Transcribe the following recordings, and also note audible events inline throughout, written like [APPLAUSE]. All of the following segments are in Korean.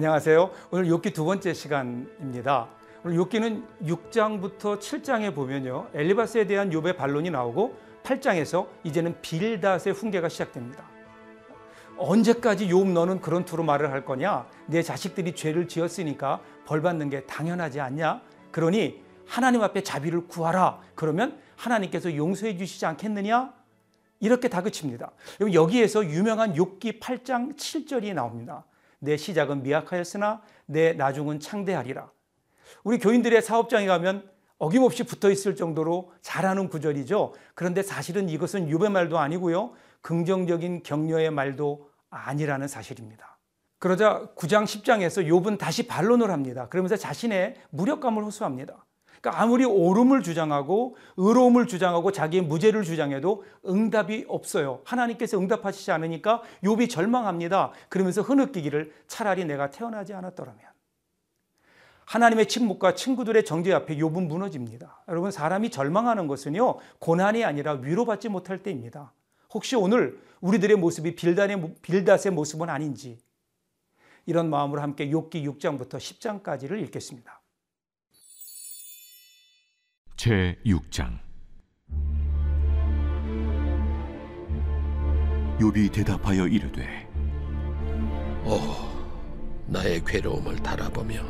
안녕하세요. 오늘 욥기 두 번째 시간입니다. 오늘 욥기는 6장부터 7장에 보면요. 엘리바스에 대한 욥의 반론이 나오고 8장에서 이제는 빌닷의 훈계가 시작됩니다. 언제까지 욥 너는 그런 투로 말을 할 거냐? 내 자식들이 죄를 지었으니까 벌 받는 게 당연하지 않냐? 그러니 하나님 앞에 자비를 구하라. 그러면 하나님께서 용서해 주시지 않겠느냐? 이렇게 다그칩니다. 여기에서 유명한 욥기 8장 7절이 나옵니다. 내 시작은 미약하였으나 내 나중은 창대하리라. 우리 교인들의 사업장에 가면 어김없이 붙어 있을 정도로 잘하는 구절이죠. 그런데 사실은 이것은 욥의 말도 아니고요. 긍정적인 격려의 말도 아니라는 사실입니다. 그러자 9장 10장에서 욥은 다시 반론을 합니다. 그러면서 자신의 무력감을 호소합니다. 그러니까 아무리 옳음을 주장하고 의로움을 주장하고 자기의 무죄를 주장해도 응답이 없어요. 하나님께서 응답하시지 않으니까 욥이 절망합니다. 그러면서 흐느끼기를 차라리 내가 태어나지 않았더라면 하나님의 침묵과 친구들의 정죄 앞에 욥은 무너집니다. 여러분 사람이 절망하는 것은요 고난이 아니라 위로받지 못할 때입니다. 혹시 오늘 우리들의 모습이 빌닷의, 빌닷의 모습은 아닌지 이런 마음으로 함께 욥기 6장부터 10장까지를 읽겠습니다. 제 6장. 욥이 대답하여 이르되 오 나의 괴로움을 달아보며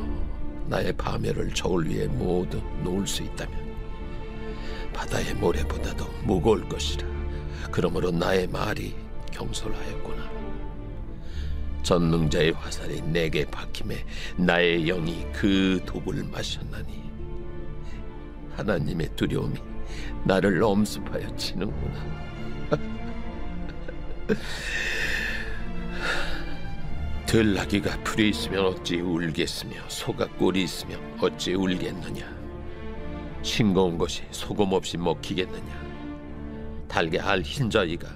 나의 파멸을 저울 위에 모두 놓을 수 있다면 바다의 모래보다도 무거울 것이라. 그러므로 나의 말이 경솔하였구나. 전능자의 화살이 내게 박힘에 나의 영이 그 독을 마셨나니 하나님의 두려움이 나를 엄습하여 치는구나. [LAUGHS] 들나귀가 풀이 있으면 어찌 울겠으며 소가 꼴이 있으면 어찌 울겠느냐. 싱거운 것이 소금 없이 먹히겠느냐. 달게 알 흰자위가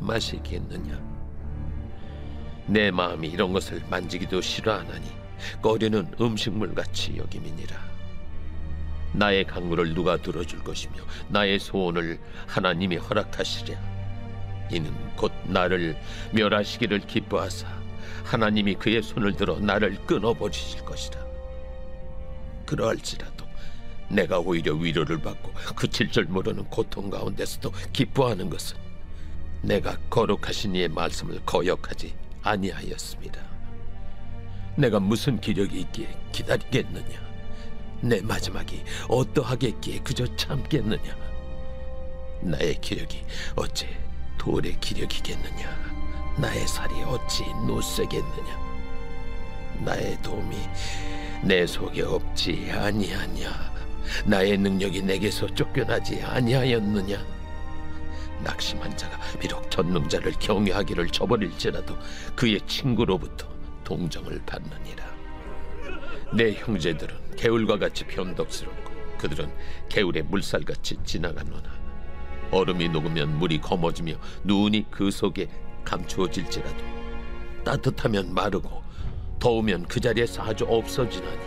마시겠느냐. 내 마음이 이런 것을 만지기도 싫어하나니 꺼리는 음식물 같이 여김이니라. 나의 강물을 누가 들어줄 것이며 나의 소원을 하나님이 허락하시랴. 이는 곧 나를 멸하시기를 기뻐하사 하나님이 그의 손을 들어 나를 끊어버리실 것이라. 그러할지라도 내가 오히려 위로를 받고 그칠 줄 모르는 고통 가운데서도 기뻐하는 것은 내가 거룩하신 이의 말씀을 거역하지 아니하였습니다. 내가 무슨 기력이 있기에 기다리겠느냐 내 마지막이 어떠하겠기에 그저 참겠느냐? 나의 기력이 어째 돌의 기력이겠느냐? 나의 살이 어찌 노쇠겠느냐? 나의 도움이 내 속에 없지 아니하냐? 나의 능력이 내게서 쫓겨나지 아니하였느냐? 낙심한 자가 비록 전능자를 경외하기를 저버릴지라도 그의 친구로부터 동정을 받느니라 내 형제들은 개울과 같이 변덕스럽고 그들은 개울의 물살같이 지나가노나 얼음이 녹으면 물이 검어지며 눈이 그 속에 감추어질지라도 따뜻하면 마르고 더우면 그 자리에서 아주 없어지나니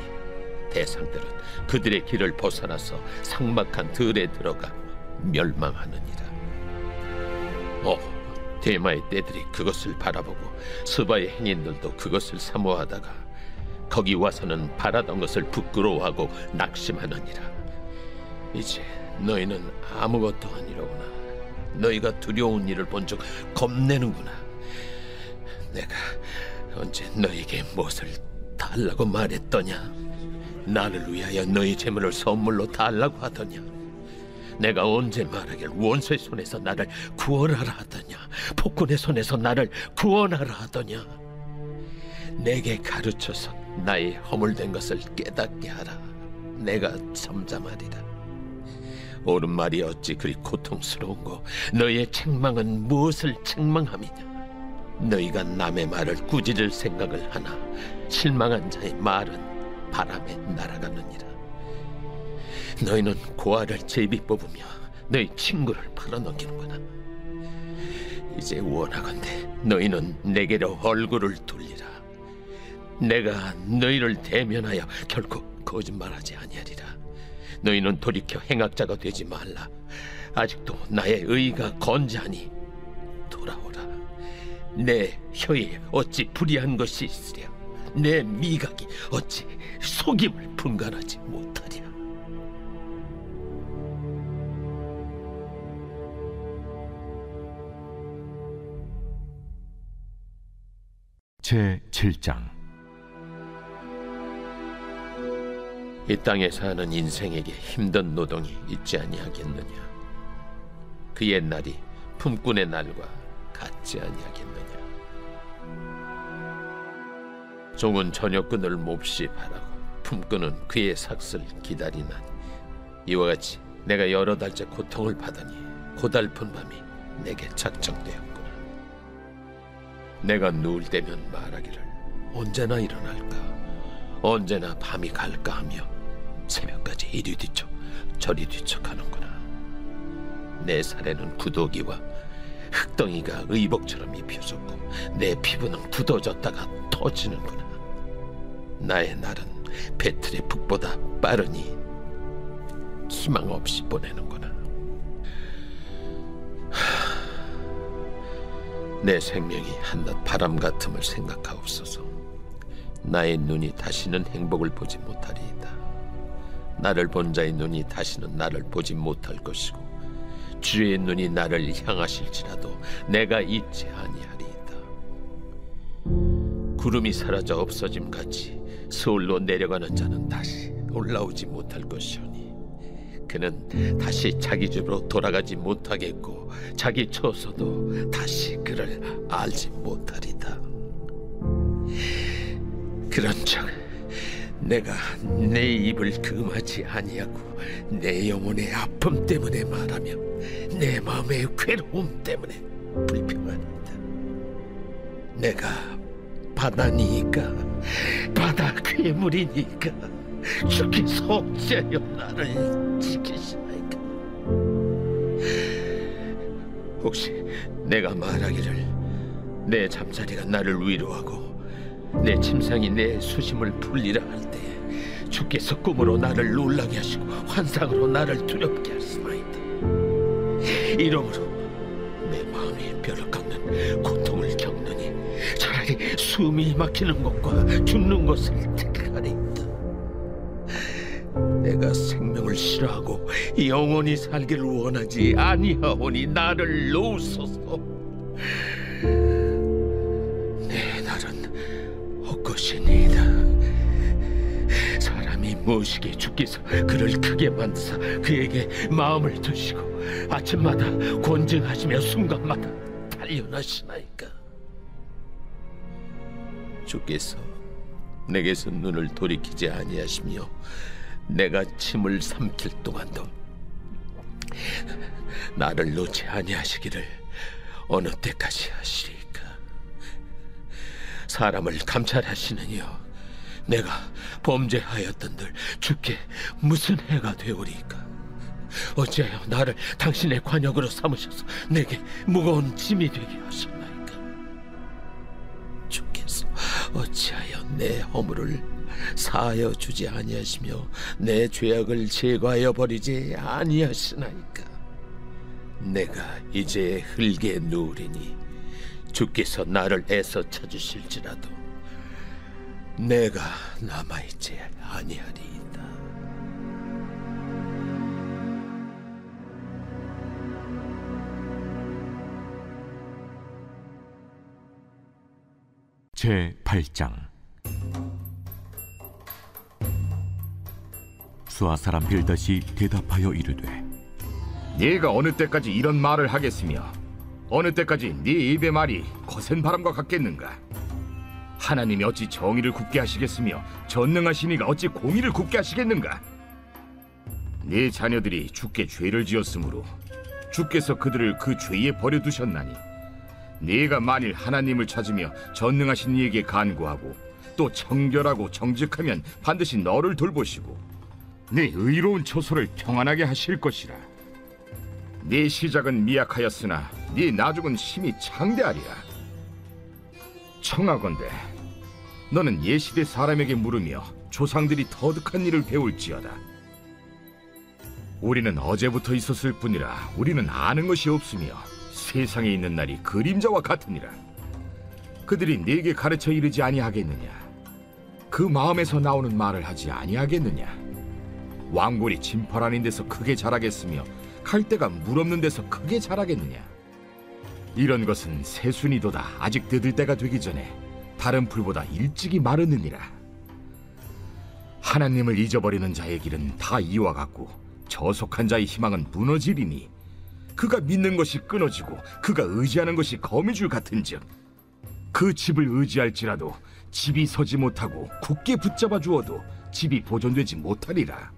대상들은 그들의 길을 벗어나서 상막한 들에 들어가 멸망하느니라. 어, 대마의 떼들이 그것을 바라보고 스바의 행인들도 그것을 사모하다가 거기 와서는 바라던 것을 부끄러워하고 낙심하느니라. 이제 너희는 아무것도 아니로구나. 너희가 두려운 일을 본 적 겁내는구나. 내가 언제 너희에게 무엇을 달라고 말했더냐? 나를 위하여 너희 재물을 선물로 달라고 하더냐? 내가 언제 말하길 원수의 손에서 나를 구원하라 하더냐? 폭군의 손에서 나를 구원하라 하더냐? 내게 가르쳐서 나의 허물된 것을 깨닫게 하라. 내가 잠잠하리라. 옳은 말이 어찌 그리 고통스러운고 너희의 책망은 무엇을 책망함이냐? 너희가 남의 말을 꾸짖을 생각을 하나 실망한 자의 말은 바람에 날아가느니라. 너희는 고아를 제비 뽑으며 너희 친구를 팔아넘기는구나. 이제 원하건대 너희는 내게로 얼굴을 돌리라. 내가 너희를 대면하여 결코 거짓말하지 아니하리라. 너희는 돌이켜 행악자가 되지 말라. 아직도 나의 의가 건재하니 돌아오라. 내 혀에 어찌 불의한 것이 있으랴. 내 미각이 어찌 속임을 분간하지 못하랴 제 7장 이 땅에 사는 인생에게 힘든 노동이 있지 아니하겠느냐? 그 옛날이 품꾼의 날과 같지 아니하겠느냐? 종은 저녁끈을 몹시 바라고 품꾼은 그의 삭슬 기다리나니 이와 같이 내가 여러 달째 고통을 받으니 고달픈 밤이 내게 작정되었구나. 내가 누울 때면 말하기를 언제나 일어날까? 언제나 밤이 갈까 하며 새벽까지 이리 뒤척 저리 뒤척하는구나. 내 살에는 구더기와 흙덩이가 의복처럼 입혀졌고 내 피부는 굳어졌다가 터지는구나. 나의 날은 배틀의 북보다 빠르니 희망 없이 보내는구나. 하, 내 생명이 한낱 바람 같음을 생각하옵소서. 나의 눈이 다시는 행복을 보지 못하리이다 나를 본 자의 눈이 다시는 나를 보지 못할 것이고 주의 눈이 나를 향하실지라도 내가 잊지 아니하리이다. 구름이 사라져 없어짐 같이 서울로 내려가는 자는 다시 올라오지 못할 것이오니 그는 다시 자기 집으로 돌아가지 못하겠고 자기 처소도 다시 그를 알지 못하리다. 그런즉 내가 내 입을 금하지 아니하고 내 영혼의 아픔 때문에 말하며 내 마음의 괴로움 때문에 불평하리이다. 내가 바다니까 바다 괴물이니까 주께서 어찌하여 나를 지키시나이까 혹시 내가 말하기를 내 잠자리가 나를 위로하고 내 침상이 내 수심을 풀리라 할 때 주께서 꿈으로 나를 놀라게 하시고 환상으로 나를 두렵게 하시나이다. 이러므로 내 마음이 뼈를 깎는 고통을 겪느니 차라리 숨이 막히는 것과 죽는 것을 택하리이다 내가 생명을 싫어하고 영원히 살기를 원하지 아니하오니 나를 놓으소서 무엇이기에 주께서 그를 크게 만드사 그에게 마음을 두시고 아침마다 권증하시며 순간마다 단련하시나이까? 주께서 내게서 눈을 돌이키지 아니하시며 내가 침을 삼킬 동안도 나를 놓지 아니하시기를 어느 때까지 하시리까? 사람을 감찰하시느니요 내가 범죄하였던들 주께 무슨 해가 되오리까? 어찌하여 나를 당신의 관역으로 삼으셔서 내게 무거운 짐이 되게 하셨나이까? 주께서 어찌하여 내 허물을 사하여 주지 아니하시며 내 죄악을 제거하여 버리지 아니하시나이까? 내가 이제 흙에 누우리니 주께서 나를 애써 찾으실지라도 내가 남아있지 아니하리이다 제 8장 수아 사람 빌닷이 대답하여 이르되 네가 어느 때까지 이런 말을 하겠으며 어느 때까지 네 입의 말이 거센 바람과 같겠는가? 하나님이 어찌 정의를 굽게 하시겠으며 전능하신 이가 어찌 공의를 굽게 하시겠는가? 네 자녀들이 주께 죄를 지었으므로 주께서 그들을 그 죄에 버려두셨나니 네가 만일 하나님을 찾으며 전능하신 이에게 간구하고 또 청결하고 정직하면 반드시 너를 돌보시고 네 의로운 처소를 평안하게 하실 것이라. 네 시작은 미약하였으나 네 나중은 심히 창대하리라. 청하건대 너는 예시대 사람에게 물으며 조상들이 터득한 일을 배울지어다. 우리는 어제부터 있었을 뿐이라 우리는 아는 것이 없으며 세상에 있는 날이 그림자와 같으니라. 그들이 네게 가르쳐 이르지 아니하겠느냐? 그 마음에서 나오는 말을 하지 아니하겠느냐? 왕골이 진펄 아닌 데서 크게 자라겠으며 칼대가 물 없는 데서 크게 자라겠느냐? 이런 것은 새순이도다 아직 뜯을 때가 되기 전에 다른 풀보다 일찍이 마르느니라. 하나님을 잊어버리는 자의 길은 다 이와 같고 저속한 자의 희망은 무너지리니 그가 믿는 것이 끊어지고 그가 의지하는 것이 거미줄 같은즉 그 집을 의지할지라도 집이 서지 못하고 굳게 붙잡아 주어도 집이 보존되지 못하리라.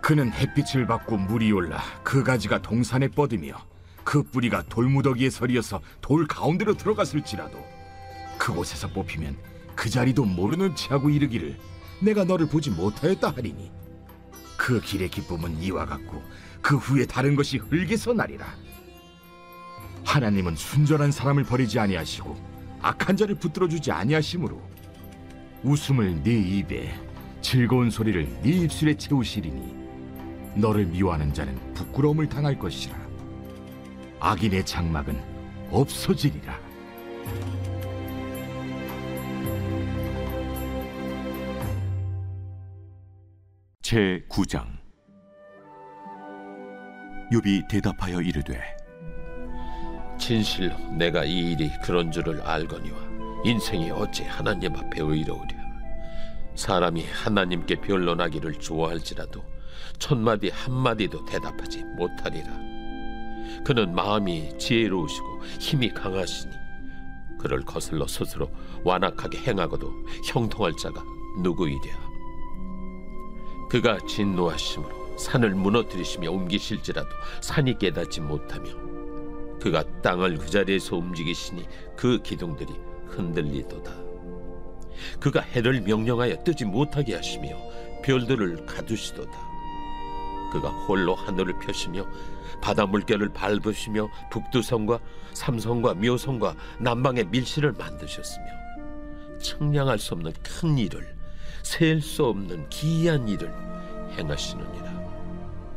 그는 햇빛을 받고 물이 올라 그 가지가 동산에 뻗으며 그 뿌리가 돌무더기에 서리어서 돌 가운데로 들어갔을지라도 그곳에서 뽑히면 그 자리도 모르는 체하고 이르기를 내가 너를 보지 못하였다 하리니 그 길의 기쁨은 이와 같고 그 후에 다른 것이 흙에서 나리라. 하나님은 순전한 사람을 버리지 아니하시고 악한 자를 붙들어 주지 아니하심으로 웃음을 네 입에 즐거운 소리를 네 입술에 채우시리니 너를 미워하는 자는 부끄러움을 당할 것이라 악인의 장막은 없어지리라. 제 9장. 욥이 대답하여 이르되 진실로 내가 이 일이 그런 줄을 알거니와 인생이 어찌 하나님 앞에 의로우랴? 사람이 하나님께 변론하기를 좋아할지라도 첫 마디 한 마디도 대답하지 못하리라 그는 마음이 지혜로우시고 힘이 강하시니 그를 거슬러 스스로 완악하게 행하고도 형통할 자가 누구이랴 그가 진노하심으로 산을 무너뜨리시며 옮기실지라도 산이 깨닫지 못하며 그가 땅을 그 자리에서 움직이시니 그 기둥들이 흔들리도다. 그가 해를 명령하여 뜨지 못하게 하시며 별들을 가두시도다. 그가 홀로 하늘을 펴시며 바다 물결을 밟으시며 북두성과 삼성과 묘성과 남방의 밀실을 만드셨으며 측량할 수 없는 큰 일을 셀 수 없는 기이한 일을 행하시느니라.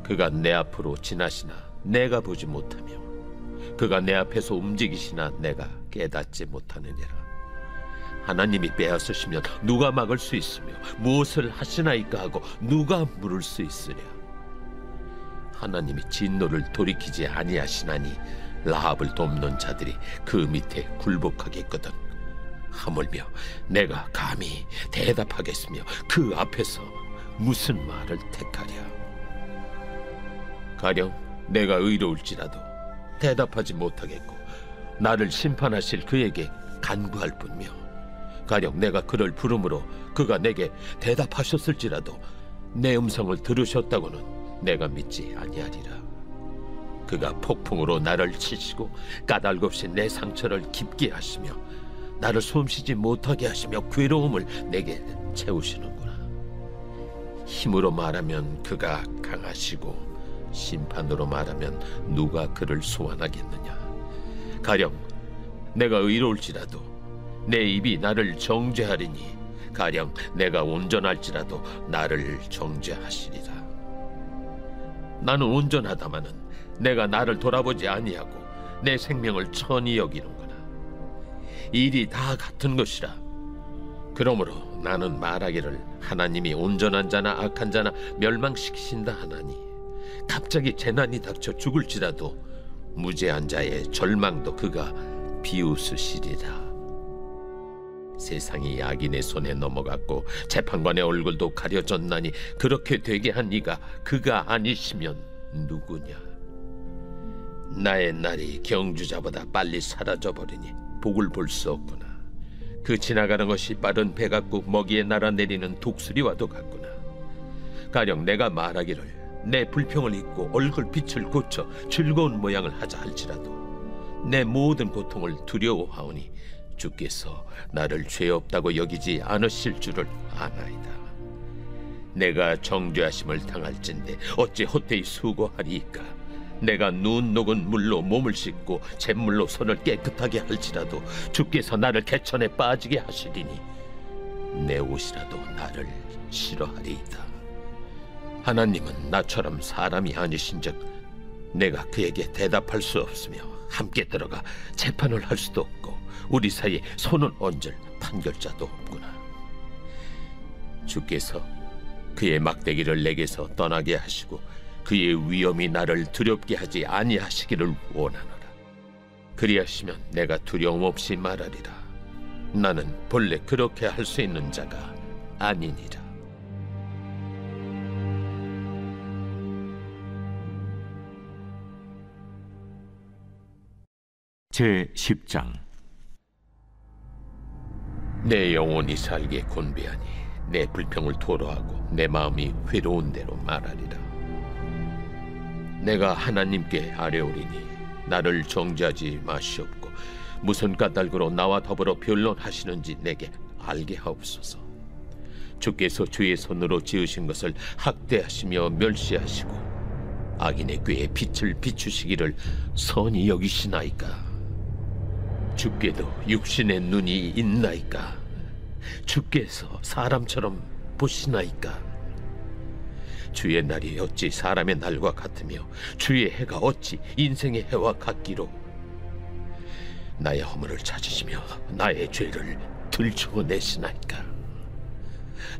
그가 내 앞으로 지나시나 내가 보지 못하며 그가 내 앞에서 움직이시나 내가 깨닫지 못하느니라. 하나님이 빼앗으시면 누가 막을 수 있으며 무엇을 하시나이까 하고 누가 물을 수 있으랴. 하나님이 진노를 돌이키지 아니하시나니 라합을 돕는 자들이 그 밑에 굴복하겠거든. 하물며 내가 감히 대답하겠으며 그 앞에서 무슨 말을 택하랴. 가령 내가 의로울지라도 대답하지 못하겠고 나를 심판하실 그에게 간구할 뿐며 가령 내가 그를 부름으로 그가 내게 대답하셨을지라도 내 음성을 들으셨다고는 내가 믿지 아니하리라. 그가 폭풍으로 나를 치시고 까닭없이 내 상처를 깊게 하시며 나를 숨쉬지 못하게 하시며 괴로움을 내게 채우시는구나. 힘으로 말하면 그가 강하시고 심판으로 말하면 누가 그를 소환하겠느냐? 가령 내가 의로울지라도 내 입이 나를 정죄하리니 가령 내가 온전할지라도 나를 정죄하시리라 나는 온전하다마는 내가 나를 돌아보지 아니하고 내 생명을 천히 여기는구나 일이 다 같은 것이라 그러므로 나는 말하기를 하나님이 온전한 자나 악한 자나 멸망시키신다 하나니 갑자기 재난이 닥쳐 죽을지라도 무죄한 자의 절망도 그가 비웃으시리라. 세상이 악인의 손에 넘어갔고 재판관의 얼굴도 가려졌나니 그렇게 되게 한 이가 그가 아니시면 누구냐? 나의 날이 경주자보다 빨리 사라져 버리니 복을 볼 수 없구나. 그 지나가는 것이 빠른 배 같고 먹이에 날아내리는 독수리와도 같구나. 가령 내가 말하기를 내 불평을 잊고 얼굴 빛을 고쳐 즐거운 모양을 하자 할지라도 내 모든 고통을 두려워하오니 주께서 나를 죄 없다고 여기지 않으실 줄을 아나이다. 내가 정죄하심을 당할진데 어찌 헛되이 수고하리이까? 내가 눈 녹은 물로 몸을 씻고 잿물로 손을 깨끗하게 할지라도 주께서 나를 개천에 빠지게 하시리니 내 옷이라도 나를 싫어하리이다. 하나님은 나처럼 사람이 아니신즉 내가 그에게 대답할 수 없으며 함께 들어가 재판을 할 수도 없고 우리 사이에 손을 얹을 판결자도 없구나. 주께서 그의 막대기를 내게서 떠나게 하시고 그의 위엄이 나를 두렵게 하지 아니하시기를 원하노라. 그리하시면 내가 두려움 없이 말하리라. 나는 본래 그렇게 할 수 있는 자가 아니니라. 제 10장 내 영혼이 살게 곤배하니 내 불평을 토로하고 내 마음이 회로운 대로 말하리라. 내가 하나님께 아뢰오리니 나를 정죄하지 마시옵고 무슨 까닭으로 나와 더불어 변론하시는지 내게 알게 하옵소서. 주께서 주의 손으로 지으신 것을 학대하시며 멸시하시고 악인의 꾀에 빛을 비추시기를 선히 여기시나이까. 주께도 육신의 눈이 있나이까? 주께서 사람처럼 보시나이까? 주의 날이 어찌 사람의 날과 같으며 주의 해가 어찌 인생의 해와 같기로? 나의 허물을 찾으시며 나의 죄를 들추어 내시나이까?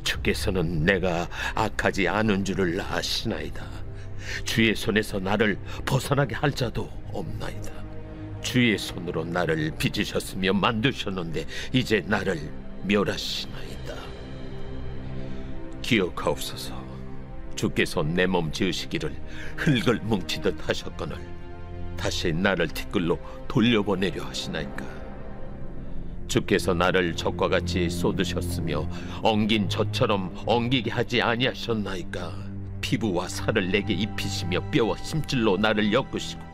주께서는 내가 악하지 않은 줄을 아시나이다. 주의 손에서 나를 벗어나게 할 자도 없나이다 주의 손으로 나를 빚으셨으며 만드셨는데 이제 나를 멸하시나이다. 기억하옵소서. 주께서 내 몸 지으시기를 흙을 뭉치듯 하셨거늘 다시 나를 티끌로 돌려보내려 하시나이까. 주께서 나를 적과 같이 쏟으셨으며 엉긴 젖처럼 엉기게 하지 아니하셨나이까. 피부와 살을 내게 입히시며 뼈와 심줄로 나를 엮으시고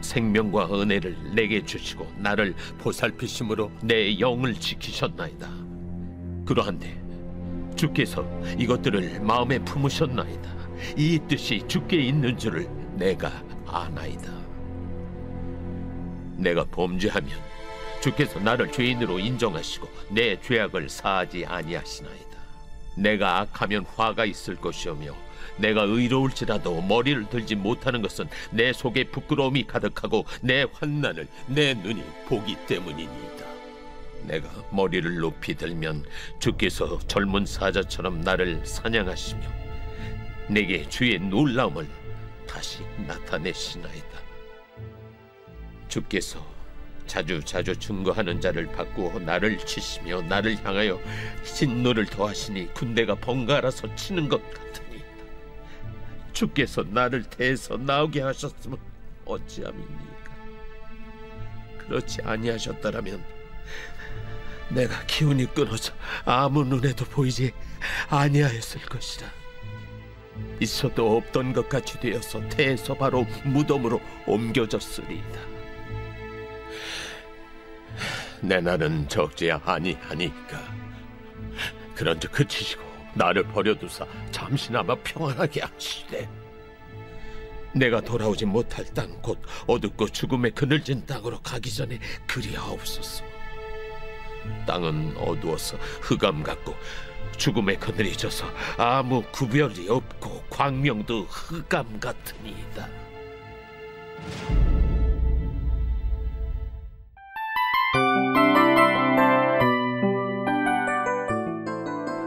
생명과 은혜를 내게 주시고 나를 보살피심으로 내 영을 지키셨나이다. 그러한데 주께서 이것들을 마음에 품으셨나이다. 이 뜻이 주께 있는 줄을 내가 아나이다. 내가 범죄하면 주께서 나를 죄인으로 인정하시고 내 죄악을 사하지 아니하시나이다. 내가 악하면 화가 있을 것이오며 내가 의로울지라도 머리를 들지 못하는 것은 내 속에 부끄러움이 가득하고 내 환난을 내 눈이 보기 때문이니이다. 내가 머리를 높이 들면 주께서 젊은 사자처럼 나를 사냥하시며 내게 주의 놀라움을 다시 나타내시나이다. 주께서 자주 자주 증거하는 자를 바꾸어 나를 치시며 나를 향하여 진노를 더하시니 군대가 번갈아서 치는 것 같으니이다. 주께서 나를 대해서 나오게 하셨으면 어찌함입니까? 그렇지 아니하셨더라면 내가 기운이 끊어져 아무 눈에도 보이지 아니하였을 것이라. 있어도 없던 것 같이 되어서 태에서 바로 무덤으로 옮겨졌으리이다. 내 날은 적지 아니하니까 그런즉 그치시고 나를 버려두사 잠시나마 평안하게 하시되 내가 돌아오지 못할 땅곧 어둡고 죽음의 그늘진 땅으로 가기 전에 그리하옵소서. 땅은 어두워서 흑암 같고 죽음의 그늘이 져서 아무 구별이 없고 광명도 흑암 같으니이다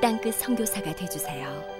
땅끝 선교사가 되주세요.